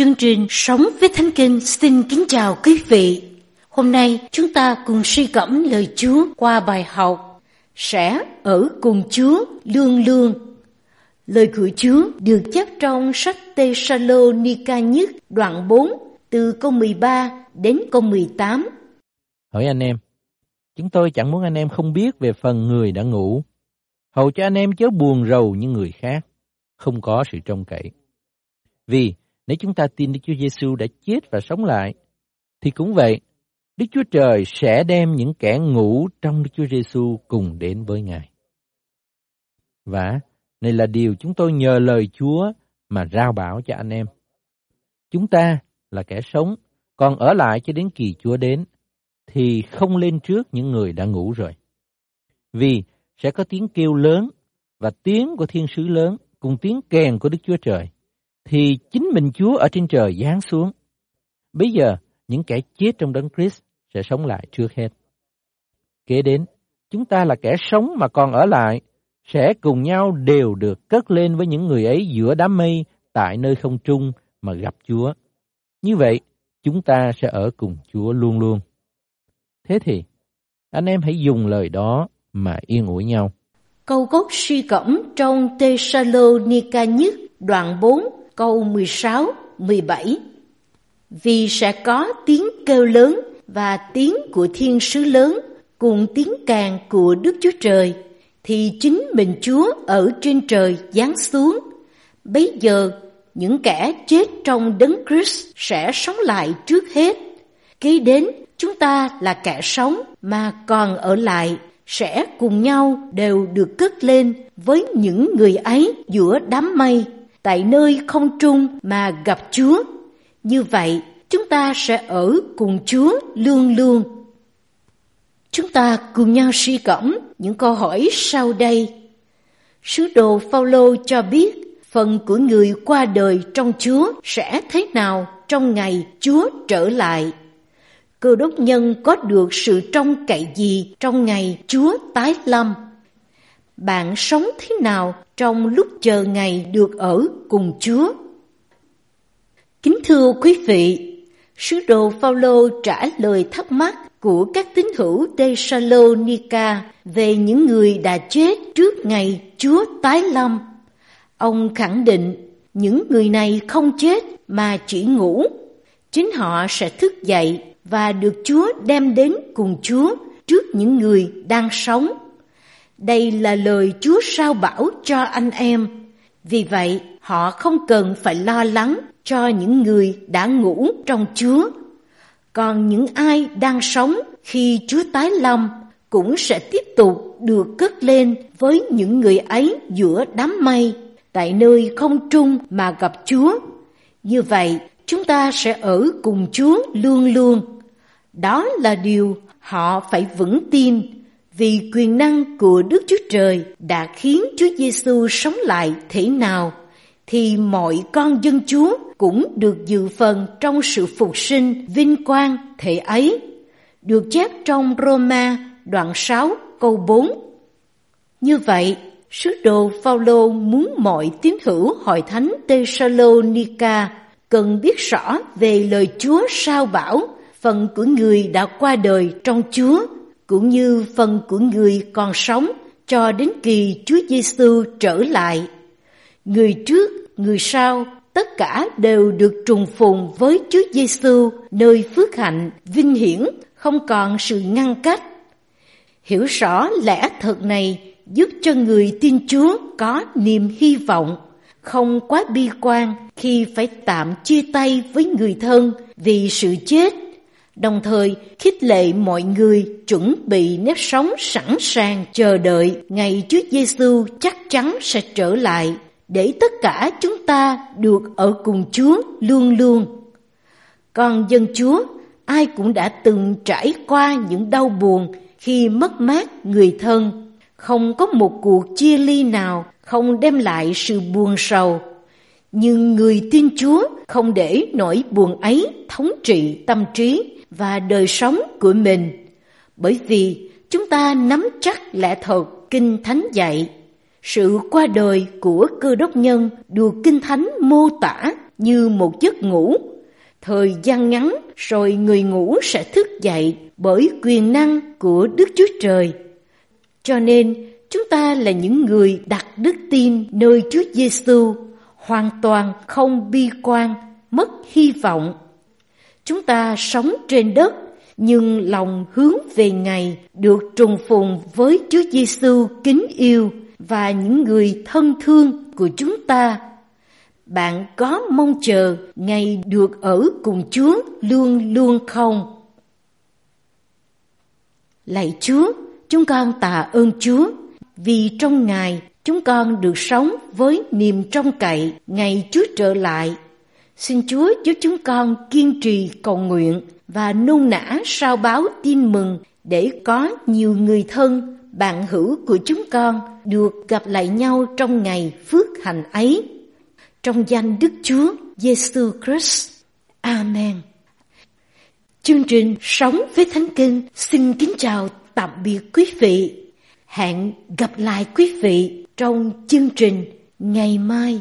Chương trình Sống với Thánh Kinh xin kính chào quý vị. Hôm nay chúng ta cùng suy gẫm lời Chúa qua bài học Sẽ ở cùng Chúa lương lương. Lời của Chúa được chép trong sách Tê Sa Lô Nica nhất đoạn 4 từ câu 13 đến câu 18. Hỏi anh em, chúng tôi chẳng muốn anh em không biết về phần người đã ngủ, hầu cho anh em chớ buồn rầu như người khác, không có sự trông cậy. Vì nếu chúng ta tin Đức Chúa Giêsu đã chết và sống lại, thì cũng vậy, Đức Chúa Trời sẽ đem những kẻ ngủ trong Đức Chúa Giêsu cùng đến với Ngài. Và này là điều chúng tôi nhờ lời Chúa mà rao bảo cho anh em. Chúng ta là kẻ sống, còn ở lại cho đến kỳ Chúa đến, thì không lên trước những người đã ngủ rồi. Vì sẽ có tiếng kêu lớn và tiếng của thiên sứ lớn cùng tiếng kèn của Đức Chúa Trời thì chính mình Chúa ở trên trời giáng xuống. Bây giờ, những kẻ chết trong đấng Christ sẽ sống lại trước hết. Kế đến, chúng ta là kẻ sống mà còn ở lại, sẽ cùng nhau đều được cất lên với những người ấy giữa đám mây tại nơi không trung mà gặp Chúa. Như vậy, chúng ta sẽ ở cùng Chúa luôn luôn. Thế thì, anh em hãy dùng lời đó mà yên ủi nhau. Câu gốc suy cẩm trong Thessalonica nhất đoạn 4 câu 16, 17. Vì sẽ có tiếng kêu lớn và tiếng của thiên sứ lớn cùng tiếng càng của Đức Chúa Trời, thì chính mình Chúa ở trên trời giáng xuống. Bây giờ, những kẻ chết trong đấng Christ sẽ sống lại trước hết. Kế đến, chúng ta là kẻ sống mà còn ở lại sẽ cùng nhau đều được cất lên với những người ấy giữa đám mây tại nơi không trung mà gặp Chúa. Như vậy, chúng ta sẽ ở cùng Chúa luôn luôn. Chúng ta cùng nhau suy cẩm những câu hỏi sau đây. Sứ đồ Phaolô cho biết phần của người qua đời trong Chúa sẽ thế nào trong ngày Chúa trở lại. Cơ đốc nhân có được sự trông cậy gì trong ngày Chúa tái lâm? Bạn sống thế nào trong lúc chờ ngày được ở cùng Chúa. Kính thưa quý vị, sứ đồ Phaolô trả lời thắc mắc của các tín hữu Thessalonica về những người đã chết trước ngày Chúa tái lâm. Ông khẳng định những người này không chết mà chỉ ngủ. Chính họ sẽ thức dậy và được Chúa đem đến cùng Chúa trước những người đang sống. Đây là lời Chúa sao bảo cho anh em. Vì vậy, họ không cần phải lo lắng cho những người đã ngủ trong Chúa. Còn những ai đang sống khi Chúa tái lâm cũng sẽ tiếp tục được cất lên với những người ấy giữa đám mây, tại nơi không trung mà gặp Chúa. Như vậy, chúng ta sẽ ở cùng Chúa luôn luôn. Đó là điều họ phải vững tin vì quyền năng của Đức Chúa Trời đã khiến Chúa Giêsu sống lại thế nào, thì mọi con dân Chúa cũng được dự phần trong sự phục sinh vinh quang thể ấy, được chép trong Roma đoạn 6 câu 4. Như vậy, sứ đồ Phaolô muốn mọi tín hữu hội thánh Tesalonica cần biết rõ về lời Chúa sao bảo phần của người đã qua đời trong Chúa cũng như phần của người còn sống cho đến kỳ Chúa Giêsu trở lại. Người trước, người sau, tất cả đều được trùng phùng với Chúa Giêsu nơi phước hạnh vinh hiển, không còn sự ngăn cách. Hiểu rõ lẽ thật này giúp cho người tin Chúa có niềm hy vọng, không quá bi quan khi phải tạm chia tay với người thân vì sự chết đồng thời khích lệ mọi người chuẩn bị nếp sống sẵn sàng chờ đợi ngày Chúa Giêsu chắc chắn sẽ trở lại để tất cả chúng ta được ở cùng Chúa luôn luôn. Còn dân Chúa, ai cũng đã từng trải qua những đau buồn khi mất mát người thân. Không có một cuộc chia ly nào không đem lại sự buồn sầu. Nhưng người tin Chúa không để nỗi buồn ấy thống trị tâm trí và đời sống của mình. Bởi vì chúng ta nắm chắc lẽ thật Kinh Thánh dạy. Sự qua đời của cơ đốc nhân được Kinh Thánh mô tả như một giấc ngủ. Thời gian ngắn rồi người ngủ sẽ thức dậy bởi quyền năng của Đức Chúa Trời. Cho nên, chúng ta là những người đặt đức tin nơi Chúa Giêsu, hoàn toàn không bi quan, mất hy vọng. Chúng ta sống trên đất nhưng lòng hướng về ngày được trùng phùng với Chúa Giêsu kính yêu và những người thân thương của chúng ta. Bạn có mong chờ ngày được ở cùng Chúa luôn luôn không? Lạy Chúa, chúng con tạ ơn Chúa vì trong Ngài chúng con được sống với niềm trông cậy ngày Chúa trở lại. Xin Chúa giúp chúng con kiên trì cầu nguyện và nôn nã sao báo tin mừng để có nhiều người thân, bạn hữu của chúng con được gặp lại nhau trong ngày phước hạnh ấy. Trong danh Đức Chúa Giêsu Christ. Amen. Chương trình Sống với Thánh Kinh xin kính chào tạm biệt quý vị. Hẹn gặp lại quý vị trong chương trình ngày mai.